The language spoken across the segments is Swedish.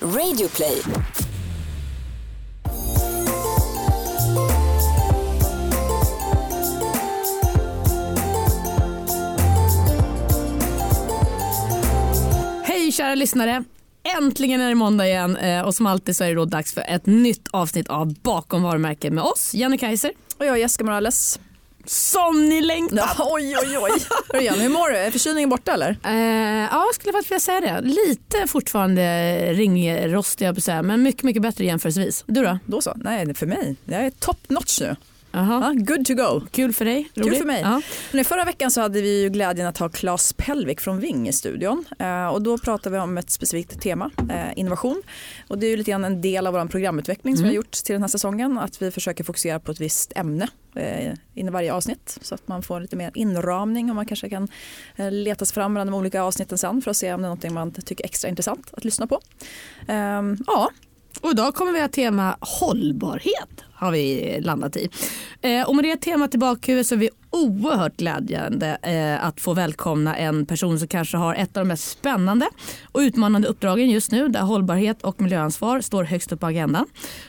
Radioplay. Hej kära lyssnare! Äntligen är det måndag igen eh, och som alltid så är det då dags för ett nytt avsnitt av Bakom varumärket med oss, Jenny Kaiser. Och jag Jessica Morales. Som ni längtar! Ja, oj oj oj. Hur, igen, hur mår du? Är förkylningen borta eller? Eh, ja, jag skulle faktiskt vilja säga det. Lite fortfarande ringrostig men mycket, mycket bättre jämförelsevis. Du då? Då så. Nej, för mig. Jag är top notch nu. Ja, good to go. Kul för dig? Kul för mig. Ja. Förra veckan så hade vi ju glädjen att ha Claes Pelvik från Ving i studion. Eh, och då pratade vi om ett specifikt tema, eh, innovation. Och det är ju lite grann en del av vår programutveckling som vi har gjort till den här säsongen. Att vi försöker fokusera på ett visst ämne eh, in i varje avsnitt. Så att man får lite mer inramning och man kanske kan eh, leta sig fram mellan de olika avsnitten sen för att se om det är någonting man tycker är extra intressant att lyssna på. Ehm, ja, och idag kommer vi ha tema hållbarhet har vi landat i. Eh, och med det temat i bakhuvudet så är vi oerhört glädjande eh, att få välkomna en person som kanske har ett av de mest spännande och utmanande uppdragen just nu där hållbarhet och miljöansvar står högst upp på agendan.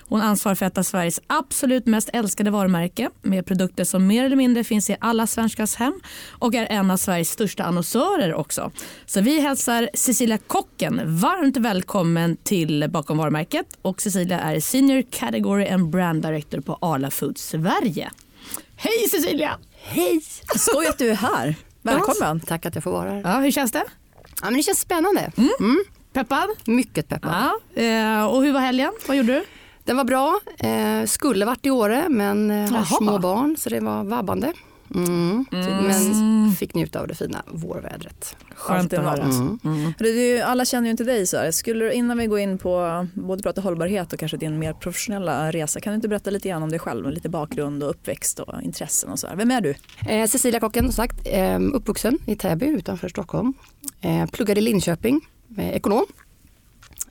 Hon ansvarar för ett av Sveriges absolut mest älskade varumärke med produkter som mer eller mindre finns i alla svenskars hem och är en av Sveriges största annonsörer också. Så vi hälsar Cecilia Kocken varmt välkommen till Bakom varumärket och Cecilia är Senior Category and Brand Director på Arla Foods Sverige. Hej Cecilia! Hej! skoj att du är här. Välkommen. Tack att jag får vara här. Ja, hur känns det? Ja, men det känns spännande. Peppad? Mycket peppad. Ja. eh, Och hur var helgen? Vad gjorde du? Den var bra. Eh, skulle varit i Åre men eh, har små barn så det var vabbande. Mm. Men fick njuta av det fina vårvädret. Skönt att höra. Det är ju, alla känner ju inte dig så här. Skulle du, innan vi går in på både prata hållbarhet och kanske din mer professionella resa, kan du inte berätta lite grann om dig själv, och lite bakgrund och uppväxt och intressen och så här. Vem är du? Eh, Cecilia Kocken, som sagt, eh, uppvuxen i Täby utanför Stockholm. Eh, pluggade i Linköping, eh, ekonom.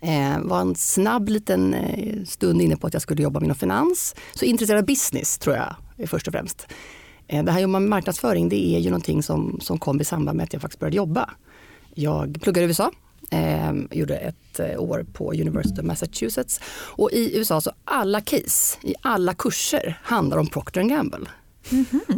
Eh, var en snabb liten eh, stund inne på att jag skulle jobba inom finans. Så intresserad av business tror jag först och främst. Eh, det här med marknadsföring det är ju någonting som, som kom i samband med att jag faktiskt började jobba. Jag pluggade i USA, eh, gjorde ett eh, år på University of Massachusetts och i USA så alla case i alla kurser handlar om Procter Gamble.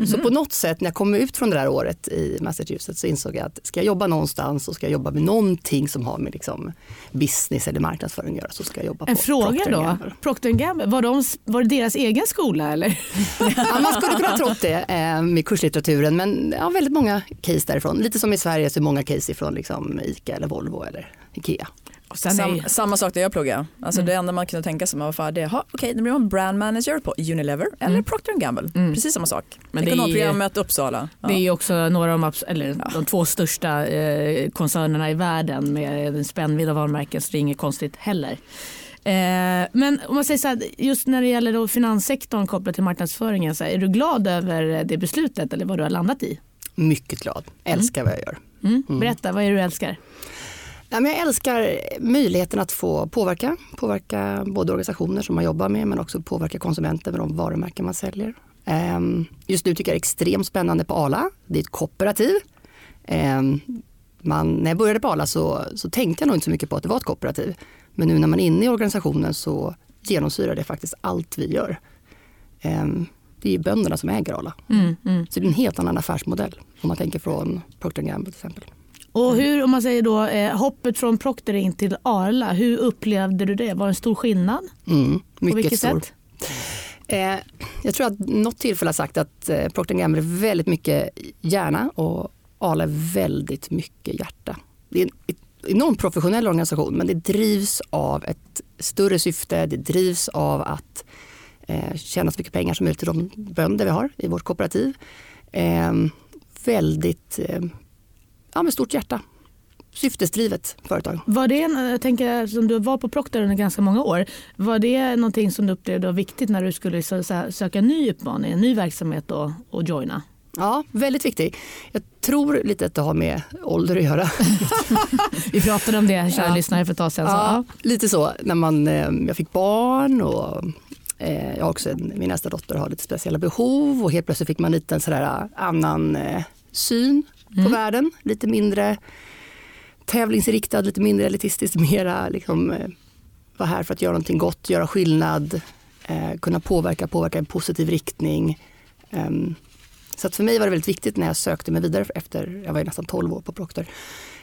Så på något sätt när jag kom ut från det där året i Massachusetts så insåg jag att ska jag jobba någonstans så ska jag jobba med någonting som har med liksom business eller marknadsföring att göra så ska jag jobba En på fråga Procter då. Gamble. Procter Gamble, var, de, var det deras egen skola eller? Ja, man skulle kunna tro det eh, med kurslitteraturen men ja, väldigt många case därifrån. Lite som i Sverige så är många case ifrån liksom Ica eller Volvo eller Ikea. Och sen är Sam, samma sak där jag pluggade. Alltså Det enda man kunde tänka sig var att det, ha, okej, nu blir man brand manager på Unilever eller Procter Gamble. Precis samma sak. Men det är Ekonomprogrammet Uppsala. Ja. det är också några av de, eller, de två största eh, koncernerna i världen med en spännvidd av varumärken så det är inget konstigt heller. Eh, men om man säger så här, just när det gäller då finanssektorn kopplat till marknadsföringen, så här, är du glad över det beslutet eller vad du har landat i? Mycket glad, älskar vad jag gör. Mm? Berätta, vad är det du älskar? Men jag älskar möjligheten att få påverka. Påverka både organisationer som man jobbar med men också påverka konsumenter med de varumärken man säljer. Ehm, Just nu tycker jag det är extremt spännande på Arla. Det är ett kooperativ. Ehm, Man, när jag började på Arla så, så tänkte jag nog inte så mycket på att det var ett kooperativ. Men nu när man är inne i organisationen så genomsyrar det faktiskt allt vi gör. Ehm, Det är ju bönderna som äger Arla. Mm, mm. Så det är en helt annan affärsmodell om man tänker från Procter Gamble till exempel. Och hur, om man säger då, eh, hoppet från Procter in till Arla, hur upplevde du det? Var det en stor skillnad? Mm, På mycket vilket stor. sätt? Eh, jag tror att något tillfälle har sagt att eh, Procter Gamble är väldigt mycket hjärna och Arla är väldigt mycket hjärta. Det är en ett- enormt professionell organisation men det drivs av ett större syfte. Det drivs av att eh, tjäna så mycket pengar som möjligt till de bönder vi har i vårt kooperativ. Eh, väldigt, ja med stort hjärta. Syftesdrivet företag. Var det, jag tänker, som du var på Procter under ganska många år, var det någonting som du upplevde var viktigt när du skulle så, så här, söka en ny utmaning, en ny verksamhet och, och joina? Ja, väldigt viktig. Jag tror lite att det har med ålder att göra. Vi pratade om det, kära Ja. lyssnare, för ett tag sedan. Så, Ja, lite så. När man, eh, jag fick barn och eh, jag har också, min nästa dotter har lite speciella behov och helt plötsligt fick man lite en sådär annan eh, syn på världen. Lite mindre tävlingsinriktad, lite mindre elitistisk, mera liksom, eh, vara här för att göra någonting gott, göra skillnad, eh, kunna påverka, påverka i en positiv riktning. Um, så att för mig var det väldigt viktigt när jag sökte mig vidare efter, jag var ju nästan 12 år på Procter,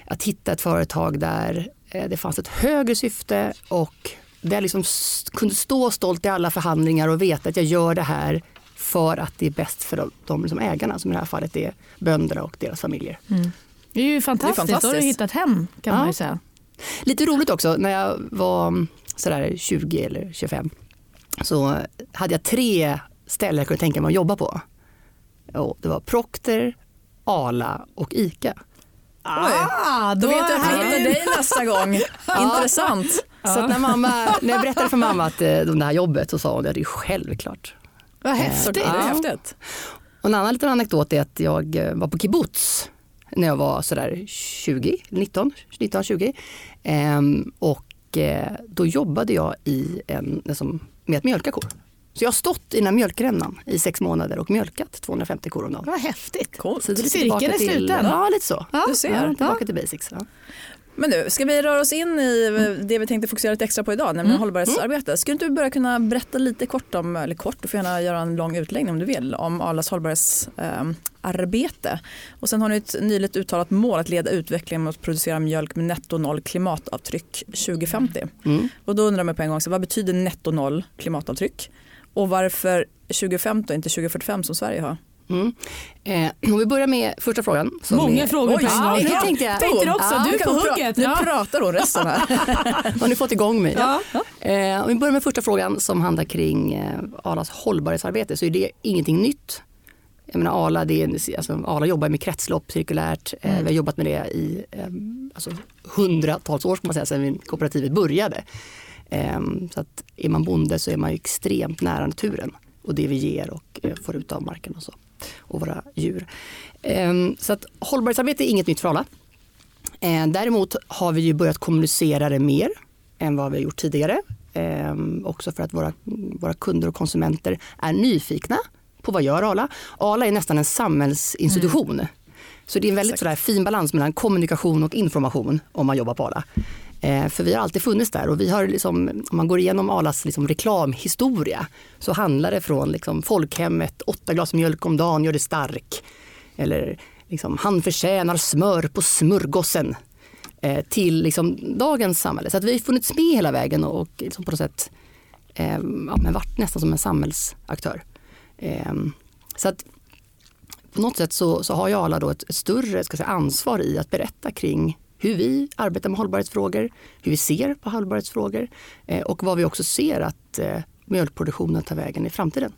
att hitta ett företag där eh, det fanns ett högre syfte och där jag liksom kunde stå stolt i alla förhandlingar och veta att jag gör det här för att det är bäst för de, de liksom ägarna som i det här fallet är bönderna och deras familjer. Mm. Det är ju fantastiskt. fantastiskt. Då har du hittat hem kan ja. man ju säga. Lite roligt också när jag var sådär 20 eller 25 så hade jag tre ställen jag kunde tänka mig att jobba på. Och det var Procter, Ala och ICA. Ah, då vet du att vi hittar dig nästa gång. Intressant. Ja. Så när, mamma, när jag berättade för mamma att eh, det här jobbet så sa hon att det är självklart. Vad häftigt. Ja. häftigt. Och en annan liten anekdot är att jag eh, var på kibbutz när jag var sådär 20, 19, 19 20. Ehm, och eh, då jobbade jag i en, liksom, med att mjölka kor. Så jag har stått i den här mjölkrännan i sex månader och mjölkat 250 kor om dagen. Vad häftigt. Coolt. Så det är Cirkeln är sluten. Ja, lite så. Ja, du ser. Ja, tillbaka ja. till basics. Ja. Men nu, ska vi röra oss in i mm. det vi tänkte fokusera lite extra på idag, nämligen mm. hållbarhetsarbete. Skulle inte du börja kunna berätta lite kort om, eller kort, du får gärna göra en lång utläggning om du vill, om Arlas hållbarhetsarbete. Eh, och sen har ni ett nyligt uttalat mål att leda utvecklingen mot att producera mjölk med netto noll klimatavtryck 2050. Mm. Och då undrar man på en gång, så vad betyder netto noll klimatavtryck? Och varför 2050 och inte 2045 som Sverige har? Mm. Eh, om vi börjar med första frågan. Många är, frågor på en gång. Ja, tänkte jag. Tänkte också, ja, du är på hugget. Nu ja. pratar hon resten här. har ni fått igång mig? Ja. Eh, om vi börjar med första frågan som handlar kring eh, Arlas hållbarhetsarbete så är det ingenting nytt. Jag menar, Arla, det är, alltså, Arla jobbar med kretslopp cirkulärt. Eh, mm. Vi har jobbat med det i eh, alltså, hundratals år ska man säga, sedan kooperativet började. Eh, så att är man bonde så är man extremt nära naturen och det vi ger och eh, får ut av marken och så och våra djur. Ehm, så att hållbarhetsarbete är inget nytt för alla. Ehm, däremot har vi ju börjat kommunicera det mer än vad vi har gjort tidigare. Ehm, också för att våra, våra kunder och konsumenter är nyfikna på vad gör Arla. Arla är nästan en samhällsinstitution. Mm. Så det är en väldigt sådär fin balans mellan kommunikation och information om man jobbar på Arla. Eh, för vi har alltid funnits där och vi har liksom, om man går igenom Arlas liksom reklamhistoria så handlar det från liksom folkhemmet, åtta glas mjölk om dagen gör det stark. Eller liksom, han förtjänar smör på smörgåsen. Eh, till liksom dagens samhälle. Så att vi har funnits med hela vägen och, och liksom på något sätt eh, ja, men varit nästan som en samhällsaktör. Eh, så att på något sätt så, så har ju Arla då ett, ett större ska säga, ansvar i att berätta kring hur vi arbetar med hållbarhetsfrågor, hur vi ser på hållbarhetsfrågor eh, och vad vi också ser att eh, mjölkproduktionen tar vägen i framtiden.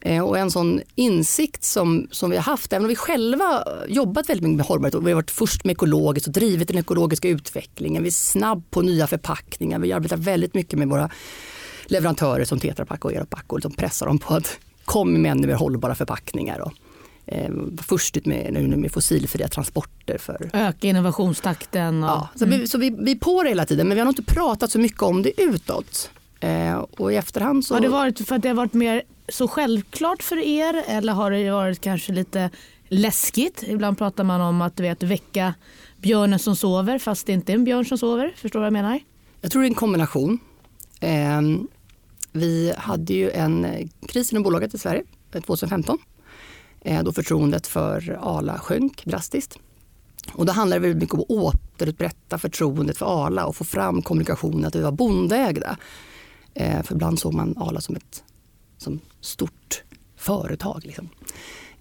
Eh, och en sån insikt som, som vi har haft, även om vi själva jobbat väldigt mycket med hållbarhet och vi har varit först med ekologiskt och drivit den ekologiska utvecklingen. Vi är snabb på nya förpackningar. Vi arbetar väldigt mycket med våra leverantörer som Tetra Pak och Eropack och liksom pressar dem på att kom med ännu mer hållbara förpackningar. Och, eh, först ut med, med fossilfria transporter. För... Öka innovationstakten. Och... Ja, så, mm. vi, så vi, vi är på det hela tiden men vi har nog inte pratat så mycket om det utåt. Eh, och i efterhand så... Har det varit för att det har varit mer så självklart för er eller har det varit kanske lite läskigt? Ibland pratar man om att du vet, väcka björnen som sover fast det inte är en björn som sover. Förstår du vad jag menar? Jag tror det är en kombination. Eh, vi hade ju en kris inom bolaget i Sverige 2015 Eh, Eh, då förtroendet för Arla sjönk drastiskt. Och då handlar det väldigt mycket om att återupprätta förtroendet för Arla och få fram kommunikationen att vi var bondeägda. Eh, för ibland såg man Arla som ett som stort företag liksom.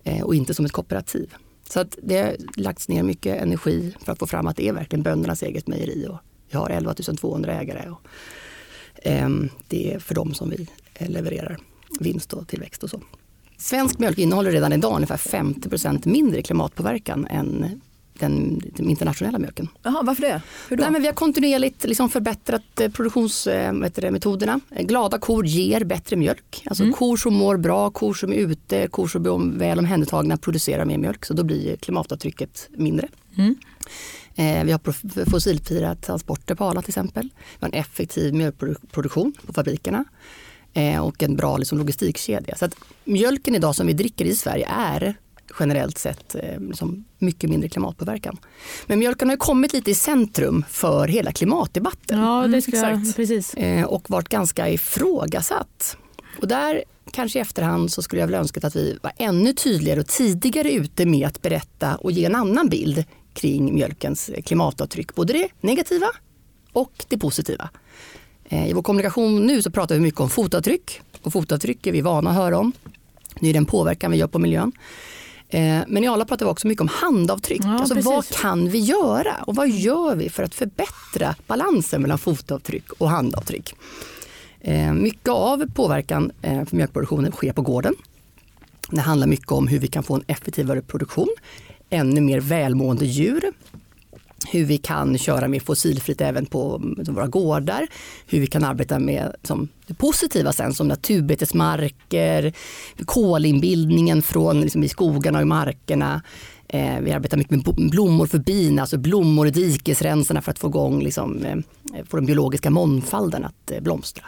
Eh, och inte som ett kooperativ. Så att det har lagts ner mycket energi för att få fram att det är verkligen böndernas eget mejeri. Och vi har 11 200 ägare. Och, ehm, det är för dem som vi eh, levererar vinst och tillväxt och så. Svensk mjölk innehåller redan idag ungefär 50% mindre klimatpåverkan än den, den, internationella mjölken. Jaha, varför det? Hur då? Nej, men vi har kontinuerligt liksom förbättrat eh, produktionsmetoderna. Glada kor ger bättre mjölk. Alltså mm. kor som mår bra, kor som är ute, kor som blir väl omhändertagna producerar mer mjölk. Så då blir klimatavtrycket mindre. Mm. Eh, vi har fossilfria transporter på Arla till exempel. Vi har en effektiv mjölkproduktion på fabrikerna. Eh, och en bra liksom, logistikkedja. Så att mjölken idag som vi dricker i Sverige är generellt sett eh, liksom mycket mindre klimatpåverkan. Men mjölken har ju kommit lite i centrum för hela klimatdebatten. Ja, det ska Mm, precis. Eh, och varit ganska ifrågasatt. Och där kanske i efterhand så skulle jag väl önskat att vi var ännu tydligare och tidigare ute med att berätta och ge en annan bild kring mjölkens klimatavtryck. Både det negativa och det positiva. Eh, I vår kommunikation nu så pratar vi mycket om fotavtryck och fotavtryck är vi vana att höra om. Det är den påverkan vi gör på miljön. Eh, Men i alla pratar vi också mycket om handavtryck. Ja, alltså precis. vad kan vi göra och vad gör vi för att förbättra balansen mellan fotavtryck och handavtryck? Eh, Mycket av påverkan för mjölkproduktionen sker på gården. Det handlar mycket om hur vi kan få en effektivare produktion, ännu mer välmående djur, hur vi kan köra mer fossilfritt även på mm, våra gårdar, hur vi kan arbeta med som det positiva sen som naturbetesmarker, kolinbildningen från liksom, i skogarna och i markerna. Eh, vi arbetar mycket med blommor för bin, alltså blommor i dikesrensarna för att få igång liksom, eh, få den biologiska mångfalden att eh, blomstra.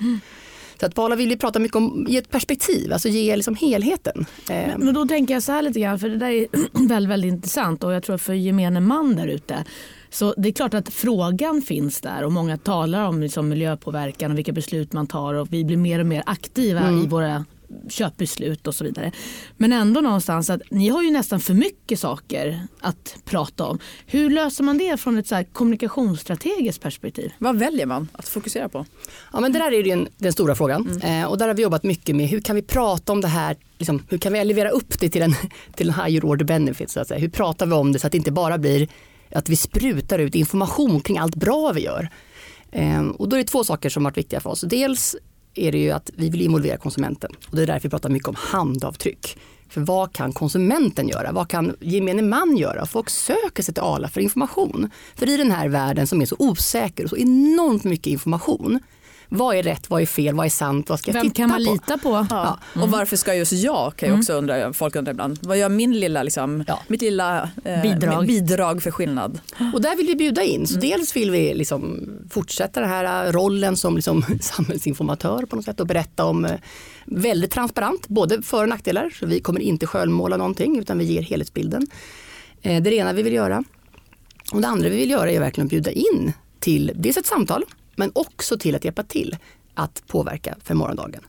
Så att Paula vill vi prata mycket om, ge ett perspektiv, alltså ge liksom helheten. Eh, Men då tänker jag så här lite grann, för det där är väldigt, väldigt intressant och jag tror för gemene man där ute. Så det är klart att frågan finns där och många talar om liksom miljöpåverkan och vilka beslut man tar och vi blir mer och mer aktiva i våra köpbeslut och så vidare. Men ändå någonstans att ni har ju nästan för mycket saker att prata om. Hur löser man det från ett så här kommunikationsstrategiskt perspektiv? Vad väljer man att fokusera på? Ja, men det där är ju den, den stora frågan. Eh, och där har vi jobbat mycket med hur kan vi prata om det här, liksom, hur kan vi elevera upp det till en, till en higher order benefit. Så att säga. Hur pratar vi om det så att det inte bara blir att vi sprutar ut information kring allt bra vi gör. Ehm, och då är det två saker som har varit viktiga för oss. Dels är det ju att vi vill involvera konsumenten och det är därför vi pratar mycket om handavtryck. För vad kan konsumenten göra? Vad kan gemene man göra? Folk söker sig till Arla för information. För i den här världen som är så osäker och så enormt mycket information. Vad är rätt? Vad är fel? Vad är sant? Vad ska jag Vem titta kan man på? lita på? Ja. Och varför ska just jag, kan jag också undra, folk undrar ibland. Vad gör min lilla, liksom, Ja. mitt lilla eh, Bidrag. bidrag för skillnad? Och där vill vi bjuda in. Så dels vill vi liksom fortsätta den här rollen som liksom samhällsinformatör på något sätt och berätta om eh, väldigt transparent, både för och nackdelar. Så vi kommer inte skönmåla någonting utan vi ger helhetsbilden. Eh, Det är det ena vi vill göra. Och det andra vi vill göra är verkligen att bjuda in till dels ett samtal men också till att hjälpa till att påverka för morgondagen.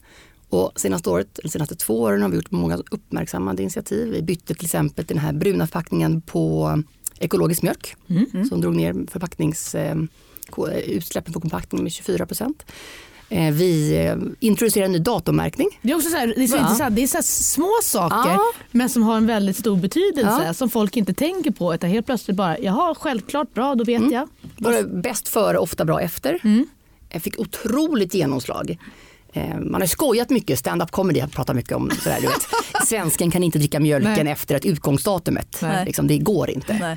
Och senaste året, senaste två åren har vi gjort många uppmärksammade initiativ. Vi bytte till exempel till den här bruna förpackningen på ekologisk mjölk som drog ner förpacknings, eh, eh, utsläppen på förpackning med 24 procent. Eh, vi introducerar en ny datummärkning. Det är också så här, det är så Ja. intressant. Det är så små saker Ja. men som har en väldigt stor betydelse Ja. som folk inte tänker på. Utan helt plötsligt bara, jaha självklart bra då vet jag. Bara bäst före, ofta bra efter. Jag fick otroligt genomslag. Eh, Man har skojat mycket, stand-up comedy har pratat mycket om sådär, du vet. Svensken kan inte dricka mjölken Nej. efter ett utgångsdatumet. Nej. Liksom, det går inte. Nej.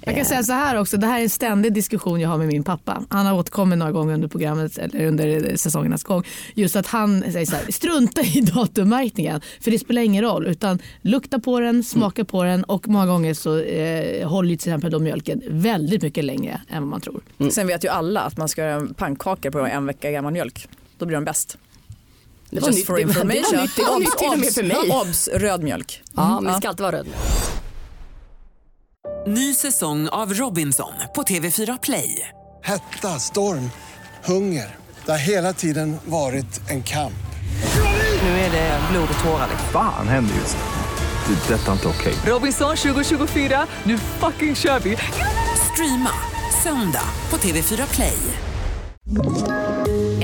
Jag kan säga så här också, det här är en ständig diskussion jag har med min pappa. Han har återkommit några gånger under programmet eller under säsongernas gång. Just att han säger så här, strunta i datummärkningen för det spelar ingen roll utan lukta på den, smaka på den och många gånger så eh, håller till exempel då mjölken väldigt mycket längre än vad man tror. Sen vet ju alla att man ska göra pannkakor på en vecka gammal mjölk. Då blir de bäst. Det var Just nytt, for det var information. nytt, det var nytt till och med för mig. Obs, röd mjölk. Ja, men det ska alltid vara röd. Ny säsong av Robinson på TV4 Play. Hetta, storm, hunger. Det har hela tiden varit en kamp. Nu är det blod och tårar. Fan händer just nu. Det. är Detta är inte okej. Robinson 2024, nu fucking kör vi! Streama söndag på TV4 Play.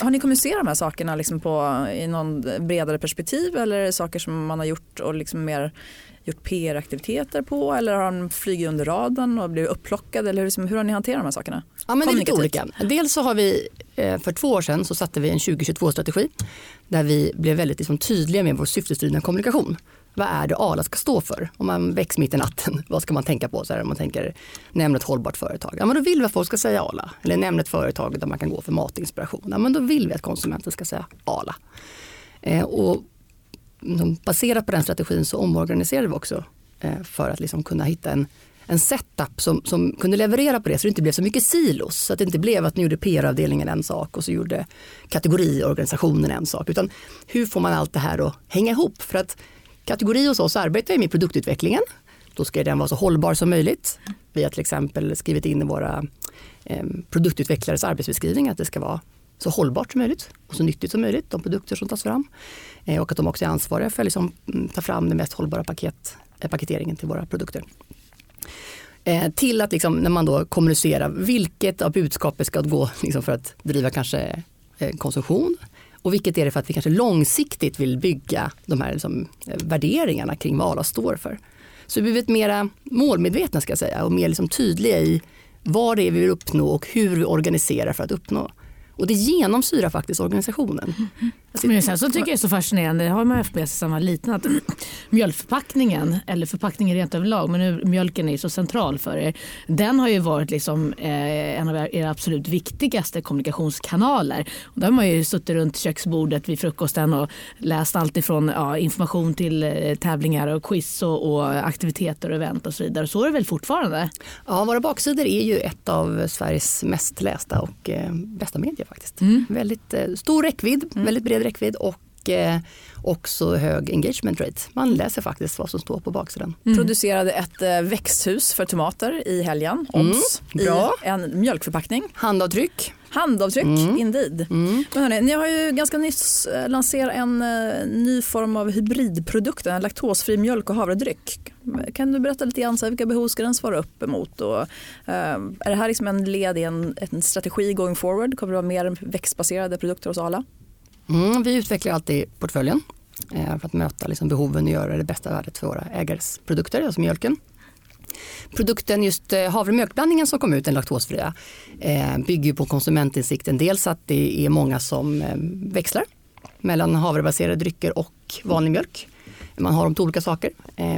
Har ni kommunicerat de här sakerna liksom på, i någon bredare perspektiv eller är det saker som man har gjort och liksom mer gjort PR-aktiviteter på eller har de flugit under radarn och blivit upplockade eller hur, liksom, hur har ni hanterat de här sakerna? Ja, men det är lite olika. Dels så har vi eh, för två år sedan så satte vi en 2022-strategi där vi blev väldigt liksom, tydliga med vår syftesdrivna kommunikation vad är det Arla ska stå för? Om man väcks mitt i natten, vad ska man tänka på? Så här, om man tänker, nämn ett hållbart företag. Ja, men då vill vi att folk ska säga Arla. Eller nämn ett företag där man kan gå för matinspiration. Ja, men då vill vi att konsumenten ska säga Arla. Eh, och liksom, baserat på den strategin så omorganiserade vi också eh, för att liksom kunna hitta en, en setup som, som kunde leverera på det så det inte blev så mycket silos. Så att det inte blev att nu gjorde PR-avdelningen en sak och så gjorde kategoriorganisationen en sak. Utan hur får man allt det här att hänga ihop? För att kategori hos oss arbetar med produktutvecklingen. Då ska den vara så hållbar som möjligt. Vi har till exempel skrivit in i våra eh, produktutvecklares arbetsbeskrivning att det ska vara så hållbart som möjligt och så nyttigt som möjligt, de produkter som tas fram. Eh, och att de också är ansvariga för att liksom, mm, ta fram den mest hållbara paket, eh, paketeringen till våra produkter. Eh, till att liksom, när man då kommunicerar vilket av budskapet ska gå liksom, för att driva kanske eh, konsumtion och vilket är det för att vi kanske långsiktigt vill bygga de här liksom, eh, värderingarna kring vad alla står för. Så vi har blivit mera målmedvetna ska jag säga och mer liksom tydliga i vad det är vi vill uppnå och hur vi organiserar för att uppnå. Och det genomsyrar faktiskt organisationen. Mm men sen så tycker jag det är så fascinerande, det har man haft med sig sedan man liten, att mjölkförpackningen, eller förpackningen rent överlag, men nu, mjölken är så central för er. Den har ju varit liksom, eh, en av era absolut viktigaste kommunikationskanaler. Och där har man ju suttit runt köksbordet vid frukosten och läst allt ifrån ja, information till eh, tävlingar och quiz och, och, aktiviteter och event och så vidare. Så är det väl fortfarande? Ja, våra baksidor är ju ett av Sveriges mest lästa och eh, bästa medier faktiskt. Mm. Väldigt eh, stor räckvidd, mm. väldigt bred räckvidd och eh, också hög engagement rate. Man läser faktiskt vad som står på baksidan. Mm. Producerade ett eh, växthus för tomater i helgen, OBS, mm. i en mjölkförpackning. Handavtryck. Handavtryck, mm. indeed. Mm. Men hörni, ni har ju ganska nyss eh, lanserat en uh, ny form av hybridprodukt, en laktosfri mjölk och havredryck. Kan du berätta lite grann, så här, vilka behov ska den svara upp emot? Och, uh, är det här liksom en led i en, en strategi going forward? Kommer det vara mer växtbaserade produkter hos Arla? Mm, vi utvecklar alltid portföljen eh, för att möta liksom behoven och göra det bästa värdet för våra ägares produkter, alltså mjölken. Produkten, just eh, havremjölkblandningen som kom ut, den laktosfria, eh, bygger på konsumentinsikten. Dels att det är många som växlar mellan havrebaserade drycker och vanlig mjölk. Man har dem till olika saker.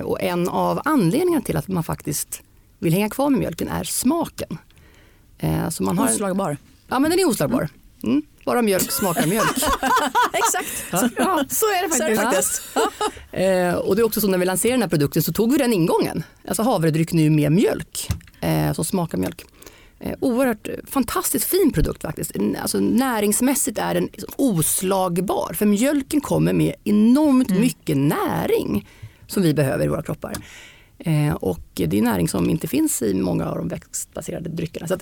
Och en av anledningarna till att man faktiskt vill hänga kvar med mjölken är smaken. Så man har Oslagbar? Ja, men den är oslagbar. Mm. Bara mjölk smakar mjölk. Exakt, ja. Ja, så är det faktiskt. Är det faktiskt. Ja. Eh, och det är också så när vi lanserade den här produkten så tog vi den ingången. Alltså havredryck nu med mjölk eh, som smakar mjölk. Eh, oerhört fantastiskt fin produkt faktiskt. Alltså, näringsmässigt är den oslagbar för mjölken kommer med enormt mm. mycket näring som vi behöver i våra kroppar. Eh, och det är näring som inte finns i många av de växtbaserade dryckerna. Så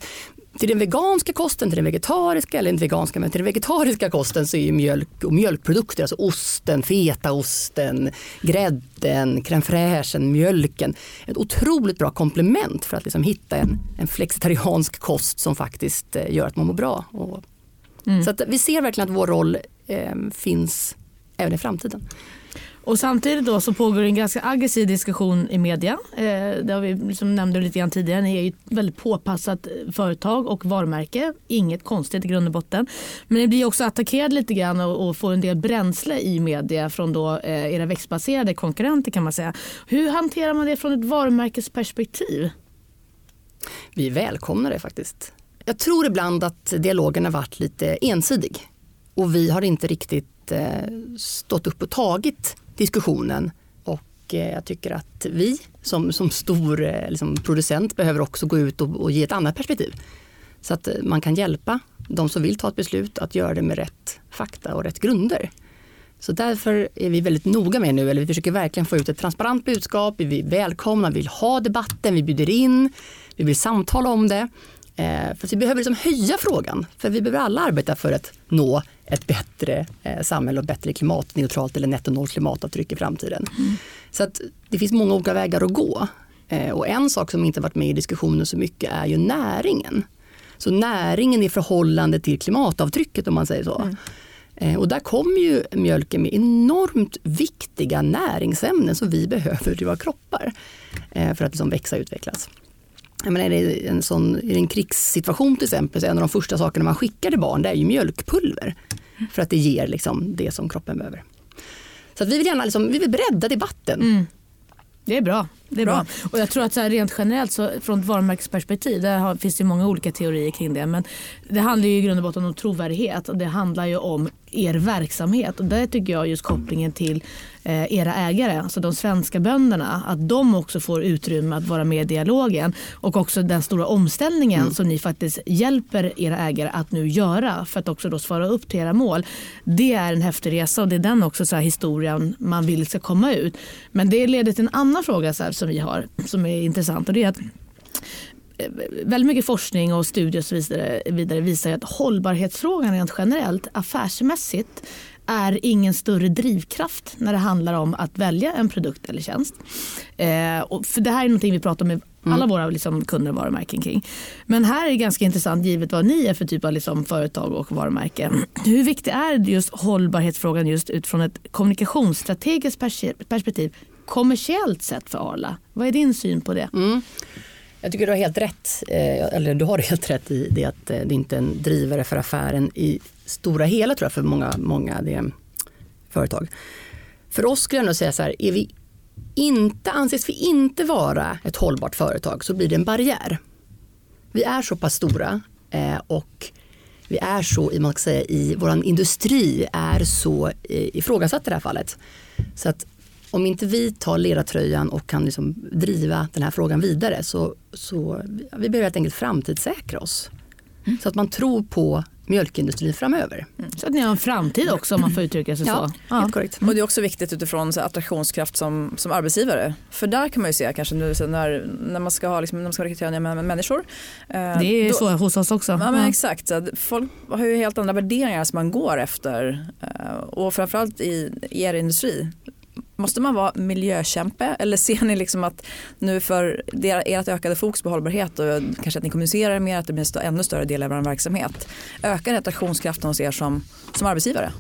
till den veganska kosten, till den vegetariska, eller inte veganska, men till den vegetariska kosten så är mjölk och mjölkprodukter, alltså osten, fetaosten, grädden, crème fraîchen, mjölken, ett otroligt bra komplement för att liksom hitta en, en flexitariansk kost som faktiskt eh, gör att man mår bra. Och, mm. Så vi ser verkligen att vår roll eh, finns även i framtiden. Och samtidigt då så pågår en ganska aggressiv diskussion i media. Eh, det har vi liksom nämnde lite grann tidigare. Ni är ju ett väldigt påpassat eh, företag och varumärke. Inget konstigt i grund och botten. Men ni blir också attackerade lite grann och, och får en del bränsle i media från då, eh, era växtbaserade konkurrenter kan man säga. Hur hanterar man det från ett varumärkesperspektiv? Vi välkomnar det faktiskt. Jag tror ibland att dialogen har varit lite ensidig och vi har inte riktigt eh, stått upp och tagit diskussionen. Och eh, jag tycker att vi som, som stor eh, liksom, producent behöver också gå ut och, och ge ett annat perspektiv. Så att eh, man kan hjälpa de som vill ta ett beslut att göra det med rätt fakta och rätt grunder. Så därför är vi väldigt noga med nu, eller vi försöker verkligen få ut ett transparent budskap. Vi välkomnar, vi vill ha debatten, vi bjuder in, vi vill samtala om det. Eh, för vi behöver liksom höja frågan, för vi behöver alla arbeta för att nå ett bättre eh, samhälle och bättre klimatneutralt eller netto noll klimatavtryck i framtiden. Mm. Så att det finns många olika vägar att gå. Eh, och en sak som inte varit med i diskussionen så mycket är ju näringen. Så näringen i förhållande till klimatavtrycket om man säger så. Mm. Eh, och där kommer ju mjölken med enormt viktiga näringsämnen som vi behöver i våra kroppar eh, för att liksom växa och utvecklas. Jag menar, är, det en sån, är det en krigssituation till exempel så en av de första sakerna man skickar till barn det är ju mjölkpulver. För att det ger liksom det som kroppen behöver. Så vi vill gärna liksom, vi vill bredda debatten. Det är bra. Det är bra. Och jag tror att så här, rent generellt så från ett varumärkesperspektiv där har, finns det många olika teorier kring det. Men det handlar ju i grund och botten om trovärdighet och det handlar ju om er verksamhet. Och där tycker jag just kopplingen till eh, era ägare, alltså de svenska bönderna, att de också får utrymme att vara med i dialogen och också den stora omställningen som ni faktiskt hjälper era ägare att nu göra för att också då svara upp till era mål. Det är en häftig resa och det är den också så här historien man vill ska komma ut. Men det leder till en annan fråga så här, som vi har som är intressant och det är att eh, väldigt mycket forskning och studier och så vidare, vidare visar att hållbarhetsfrågan rent generellt affärsmässigt är ingen större drivkraft när det handlar om att välja en produkt eller tjänst. Eh, och för det här är någonting vi pratar med alla våra liksom, kunder och varumärken kring. Men här är det ganska intressant givet vad ni är för typ av liksom, företag och varumärken. Hur viktig är just hållbarhetsfrågan just utifrån ett kommunikationsstrategiskt pers- perspektiv kommersiellt sett för Arla? Vad är din syn på det? Mm. Jag tycker du har helt rätt, eh, eller du har helt rätt i det att eh, det inte är en drivare för affären i stora hela tror jag för många, många det företag. För oss skulle jag nog säga så här, är vi inte, anses vi inte vara ett hållbart företag så blir det en barriär. Vi är så pass stora eh, och vi är så, i- man ska säga, i vår industri är så ifrågasatt i det här fallet. Så att om inte vi tar ledartröjan och kan liksom driva den här frågan vidare så, så vi behöver helt enkelt framtidssäkra oss. Så att man tror på mjölkindustrin framöver. Så att ni har en framtid också om man får uttrycka sig Ja, så. helt korrekt. Och det är också viktigt utifrån så attraktionskraft som, som arbetsgivare. För där kan man ju se kanske nu så när, när man ska ha liksom, när man ska rekrytera nya män- människor. eh, Det är då- så hos oss också. Ja, men Ja. exakt. Så folk har ju helt andra värderingar som man går efter. Eh, Och framförallt i, i er industri. Måste man vara miljökämpe eller ser ni liksom att nu för ert ökade fokus på hållbarhet och kanske att ni kommunicerar mer, att det blir en stö- ännu större del av er verksamhet. Ökar attraktionskraften hos er som, som arbetsgivare?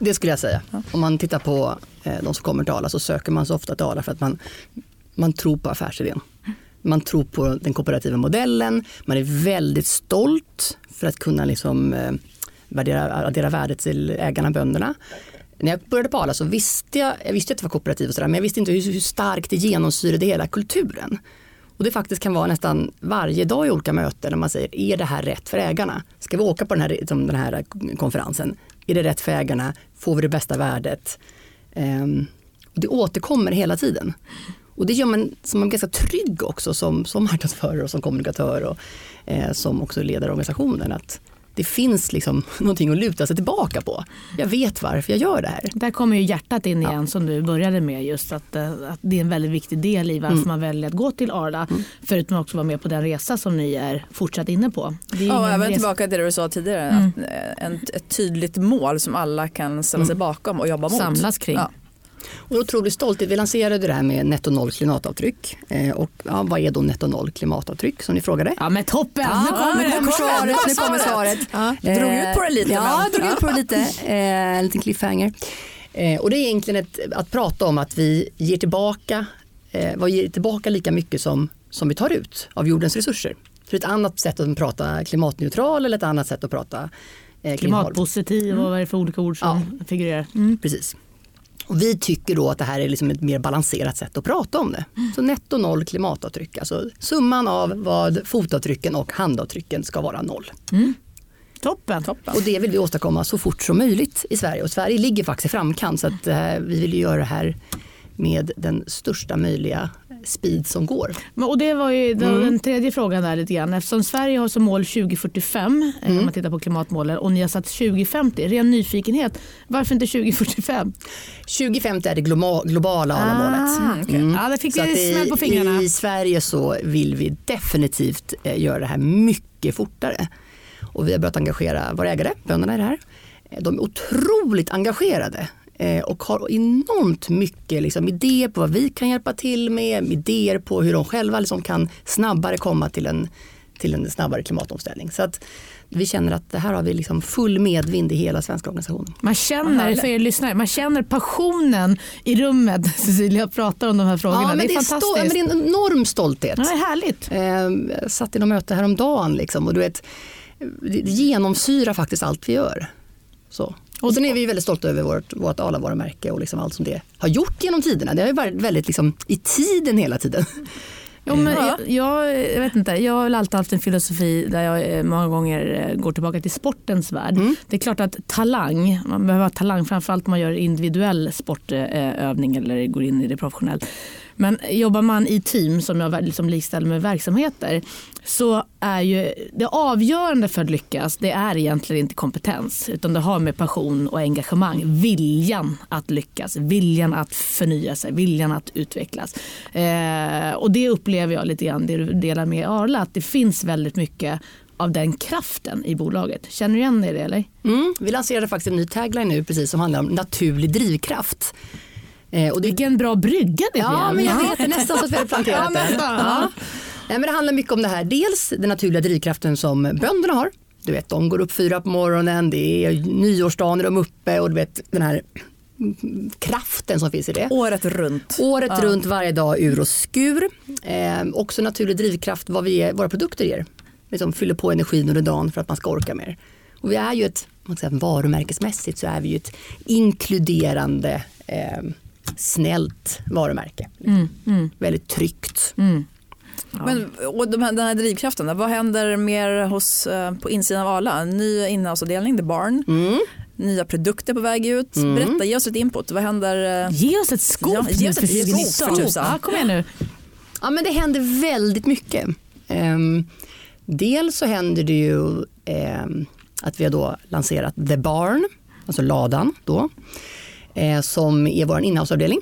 Det skulle jag säga. Om man tittar på eh, de som kommer till Arla så söker man så ofta till Arla för att man, man tror på affärsidén. Man tror på den kooperativa modellen, man är väldigt stolt för att kunna liksom, eh, värdera, addera värdet till ägarna, bönderna. När jag började på Arla så visste jag, jag visste att det var kooperativ och sådär, men jag visste inte hur, hur starkt det genomsyrade hela kulturen. Och det faktiskt kan vara nästan varje dag i olika möten när man säger, är det här rätt för ägarna? Ska vi åka på den här, liksom den här konferensen? Är det rätt för ägarna? Får vi det bästa värdet? Um, och det återkommer hela tiden. Och det gör man som man är ganska trygg också som, som marknadsförare och som kommunikatör och eh, som också leder organisationen. Att det finns liksom någonting att luta sig tillbaka på. Jag vet varför jag gör det här. Där kommer ju hjärtat in igen som du började med just att, eh, att det är en väldigt viktig del i varför Mm. man väljer att gå till Arla. Förutom att också vara med på den resa som ni är fortsatt inne på. Ja, även resa- tillbaka till det du sa tidigare. Att, eh, en, ett tydligt mål som alla kan ställa sig bakom och jobba mot. Samlas kring. Ja. Och en otrolig stolthet. Vi lanserade det här med netto noll klimatavtryck. Eh, och ja, vad är då netto noll klimatavtryck som ni frågade? Ja men toppen! Ja, nu kommer nu kommer svaret. Nu kommer svaret. Drog ut på det lite, Ja, men- drog ut på det lite. Eh, en liten cliffhanger. Eh, och det är egentligen ett, att prata om att vi ger tillbaka, eh, vad ger tillbaka lika mycket som, som vi tar ut av jordens resurser. Så ett annat sätt att prata klimatneutral eller ett annat sätt att prata eh, Klimatpositiv och vad är det för olika ord som figurerar? Mm. Precis. Och vi tycker då att det här är liksom ett mer balanserat sätt att prata om det. Så netto noll klimatavtryck, alltså summan av vad fotavtrycken och handavtrycken ska vara noll. Toppen. Och det vill vi åstadkomma så fort som möjligt i Sverige. Och Sverige ligger faktiskt i framkant så att eh, vi vill göra det här med den största möjliga speed som går. Och det var ju Mm. den, tredje frågan där lite grann. Eftersom Sverige har som mål 2045 eh, Mm. om man tittar på klimatmålen och ni har satt 2050. Ren nyfikenhet. Varför inte 2045? 2050 är det globala ALA-målet. okej. Ja, där fick Så vi smäll på fingrarna. I Sverige så vill vi definitivt eh, göra det här mycket fortare. Och vi har börjat engagera våra ägare, bönderna i det här. De är otroligt engagerade och har enormt mycket liksom, idéer på vad vi kan hjälpa till med, idéer på hur de själva liksom, kan snabbare komma till en, till en snabbare klimatomställning. Så att vi känner att det här har vi liksom full medvind i hela svenska organisationen. Man känner, för er lyssnare, man känner passionen i rummet Cecilia pratar om de här frågorna. Ja, men det är det, stå, fantastiskt. men det är en enorm stolthet. Ja, det är härligt. Eh, jag satt i något möte häromdagen liksom, och du vet, det det genomsyrar faktiskt allt vi gör. Så. Och sen är vi väldigt stolta över vårt, vårt Arla-varumärke och liksom allt som det har gjort genom tiderna. Det har ju varit väldigt liksom, i tiden hela tiden. Jo, men jag, jag, jag vet inte, jag har alltid haft en filosofi där jag eh, många gånger eh, går tillbaka till sportens värld. Det är klart att talang, man behöver ha talang framförallt om man gör individuell sportövning eller går in i det professionellt. Men jobbar man i team som jag liksom likställer med verksamheter så är ju det avgörande för att lyckas det är egentligen inte kompetens utan det har med passion och engagemang, viljan att lyckas, viljan att förnya sig, viljan att utvecklas. Eh, och det upplever jag lite grann det du delar med Arla att det finns väldigt mycket av den kraften i bolaget. Känner du igen dig i det eller? Mm. Vi lanserade faktiskt en ny tagline nu precis som handlar om naturlig drivkraft. Eh, och det... Vilken bra brygga det Ja, blev. men jag vet det. Nästan så att vi hade planterat Ja, den. Ja. Nej, men det handlar mycket om det här. Dels den naturliga drivkraften som bönderna har. Du vet, de går upp fyra på morgonen, det är nyårsdagen är de uppe och du vet den här kraften som finns i det. Året runt. Året Ja. runt varje dag ur och skur. Eh, också naturlig drivkraft vad vi ger, våra produkter ger. Liksom fyller på energin under dagen för att man ska orka mer. Och vi är ju ett, man ska säga, varumärkesmässigt så är vi ju ett inkluderande eh, snällt varumärke. Väldigt tryggt. Men, och de här, den här drivkraften, vad händer mer hos, eh, på insidan av Arla? Ny innehavsavdelning, The Barn. Nya produkter på väg ut. Berätta, ge oss ett input. Vad händer? eh, Ge oss ett scoop Ja, ge oss ett 2019. för tusan. Ja, kom igen nu. Ja men det händer väldigt mycket. Ehm, dels så händer det ju ehm, att vi har då lanserat The Barn, alltså ladan då, eh, som är vår innehavsavdelning.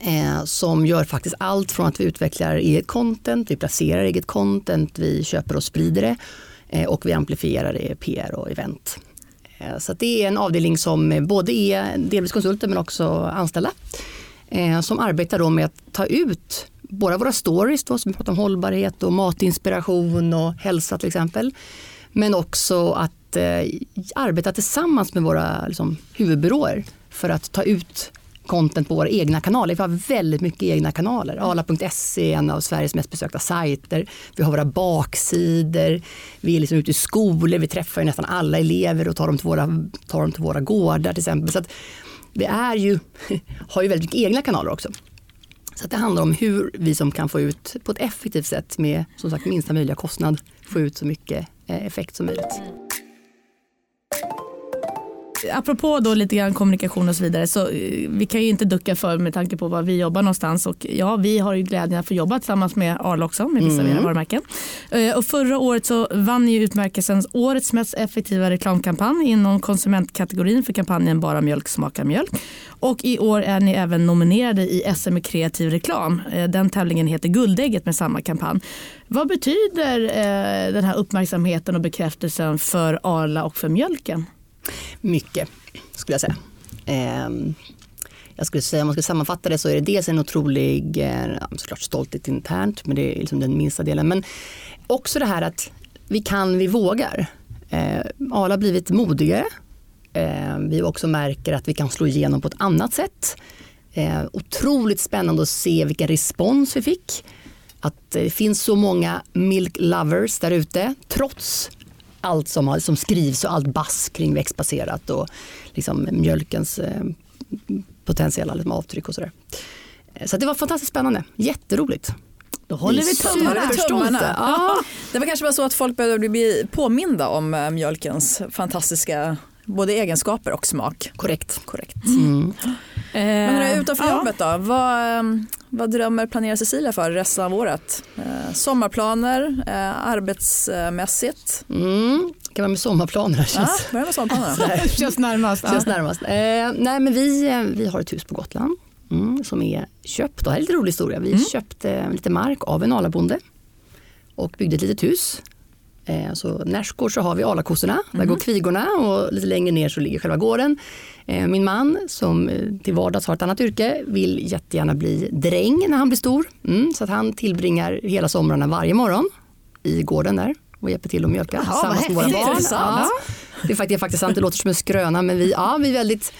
Eh, som gör faktiskt allt från att vi utvecklar eget content, vi placerar eget content, vi köper och sprider det eh, och vi amplifierar det i PR och event. Eh, så att det är en avdelning som både är delvis konsulter men också anställda eh, som arbetar då med att ta ut båda våra stories då, som vi pratar om hållbarhet och matinspiration och hälsa till exempel. Men också att eh, arbeta tillsammans med våra liksom, huvudbyråer för att ta ut content på våra egna kanaler. Vi har väldigt mycket egna kanaler. Arla.se är en av Sveriges mest besökta sajter. Vi har våra baksidor. Vi är liksom ute i skolor. Vi träffar nästan alla elever och tar dem till våra, tar dem till våra gårdar till exempel. Så att vi är ju, har ju väldigt mycket egna kanaler också. Så det handlar om hur vi som kan få ut på ett effektivt sätt med som sagt minsta möjliga kostnad få ut så mycket eh, effekt som möjligt. Apropå då lite grann kommunikation och så vidare så eh, vi kan ju inte ducka för med tanke på var vi jobbar någonstans och ja vi har ju glädjen att få jobba tillsammans med Arla också med vissa era varumärken. Eh, Och förra året så vann ni utmärkelsen årets mest effektiva reklamkampanj inom konsumentkategorin för kampanjen Bara mjölk smakar mjölk. Och i år är ni även nominerade i SM kreativ reklam. Eh, Den tävlingen heter Guldägget med samma kampanj. Vad betyder den här uppmärksamheten och bekräftelsen för Arla och för mjölken? Mycket skulle jag säga. Ehm, jag skulle säga om man ska sammanfatta det så är det dels en otrolig, eh, såklart stolthet internt, men det är liksom den minsta delen. Men också det här att vi kan, vi vågar. Ehm, Arla har blivit modigare. Ehm, vi också märker att vi kan slå igenom på ett annat sätt. Otroligt spännande att se vilken respons vi fick. Att det finns så många milk lovers där ute trots allt som, som skrivs och allt bass kring växtbaserat och liksom mjölkens eh, potentiella liksom, avtryck och sådär. Eh, Så det var fantastiskt spännande, jätteroligt. Då håller vi tummarna. Tummarna. Ja. Det var kanske bara så att folk behövde bli påminda om eh, mjölkens fantastiska både egenskaper och smak. Korrekt. Korrekt. Eh, Men hörru, utanför ja. jobbet då, vad, eh, vad drömmer planerar Cecilia för resten av året? Eh, sommarplaner, eh, arbetsmässigt? Mm. Kan man med sommarplaner? Ja, Känns, börja med sommarplanerna. Känns närmast. känns närmast. Eh, nej men vi, vi har ett hus på Gotland mm, som är köpt. Det här är en lite rolig historia. Vi köpte lite mark av en alabonde och byggde ett litet hus. Eh, så närsgård så har vi alakossorna, där går kvigorna och lite längre ner så ligger själva gården. Eh, min man som eh, till vardags har ett annat yrke vill jättegärna bli dräng när han blir stor. Mm, så att han tillbringar hela somrarna varje morgon i gården där och hjälper till att mjölka Jaha, tillsammans med våra barn. Ja, det är faktiskt, faktiskt sant, det låter som en skröna men vi, ja, vi är väldigt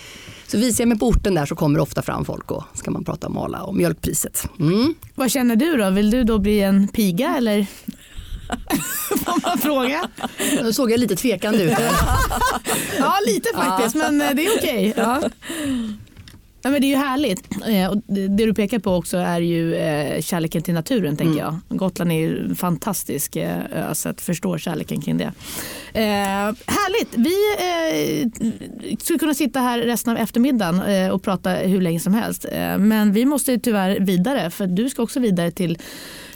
så visar jag mig på orten där så kommer det ofta fram folk och ska man prata om Arla och mjölkpriset. Mm. Vad känner du då? Vill du då bli en piga eller? Får man fråga? Nu såg jag lite tvekande ut. Ja, lite faktiskt, men eh, det är okej. Ja. Ja, men det är ju härligt. Eh, Och det du pekar på också är ju eh, kärleken till naturen. tänker jag. Gotland är ju en fantastisk ö, så att förstå kärleken kring det. Eh, härligt! Vi eh, skulle kunna sitta här resten av eftermiddagen eh, och prata hur länge som helst. Men vi måste tyvärr vidare för du ska också vidare till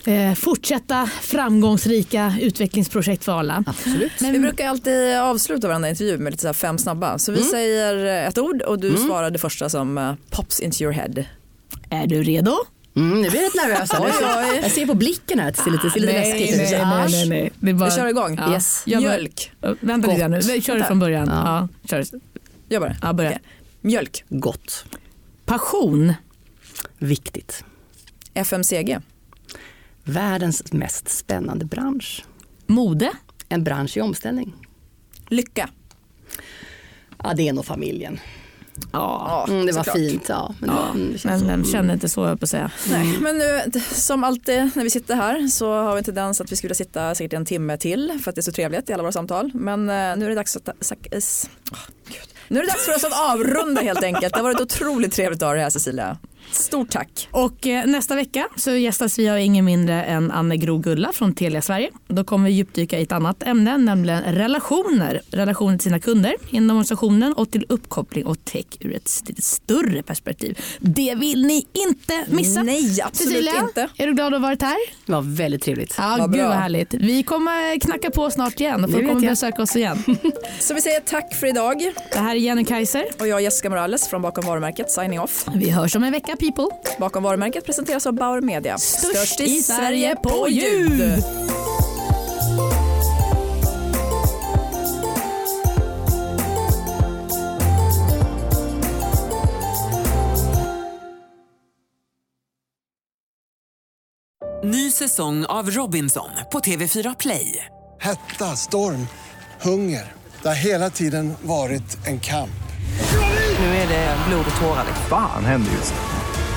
eh, fortsätta framgångsrika utvecklingsprojekt för alla. Absolut. Vi brukar alltid avsluta varandra intervju med lite så här fem snabba. Så vi säger ett ord och du svarar det första som eh, pops into your head. Är du redo? Mm, nu blir jag rätt nervös. här. Oj, oj. Jag ser på blicken här att det ser lite, ser lite läskigt ut. nej, nej, nej, nej. Det är bara... Vi kör igång. Ja. Yes. Jag bara- Mjölk. Vänta lite nu. Vi kör det från början. Ja. Ja. kör. Gör bara. Ja, börja. Okej. Mjölk. Gott. Passion. Viktigt. FMCG. Världens mest spännande bransch. Mode. En bransch i omställning. Lycka. Ja, det är nog familjen. Ja. Mm, det var fint. Ja, men, ja. mm, Men vem känner inte så, jag på att säga. Nej, men nu, som alltid när vi sitter här så har vi en tendens att vi skulle sitta säkert en timme till för att det är så trevligt i alla våra samtal. Men eh, nu är det dags att, sak- Gud. nu är det dags för oss att avrunda helt enkelt. Det har varit otroligt trevligt att ha dig här Cecilia. Stort tack. Och eh, nästa vecka så gästas vi av ingen mindre än Anne Gro Gulla från Telia Sverige. Då kommer vi djupdyka i ett annat ämne, nämligen relationer. Relationer till sina kunder inom organisationen och till uppkoppling och tech ur ett lite större perspektiv. Det vill ni inte missa. Nej, absolut Cecilia, inte. är du glad att ha varit här? Det var väldigt trevligt. Ja, Vad gud bra. vad härligt. Vi kommer knacka på snart igen och folk kommer jag. besöka oss igen. Så vi säger tack för idag Det här är Jenny Kaiser. och jag Jessica Morales från Bakom varumärket signing off. Vi hörs om en vecka people. Bakom varumärket presenteras av Bauer Media. Störst i Sverige på ljud. Ny säsong av Robinson på TV4 Play. Hetta, storm, hunger. Det har hela tiden varit en kamp. Nu är det blod och tårar. Fan händer just nu.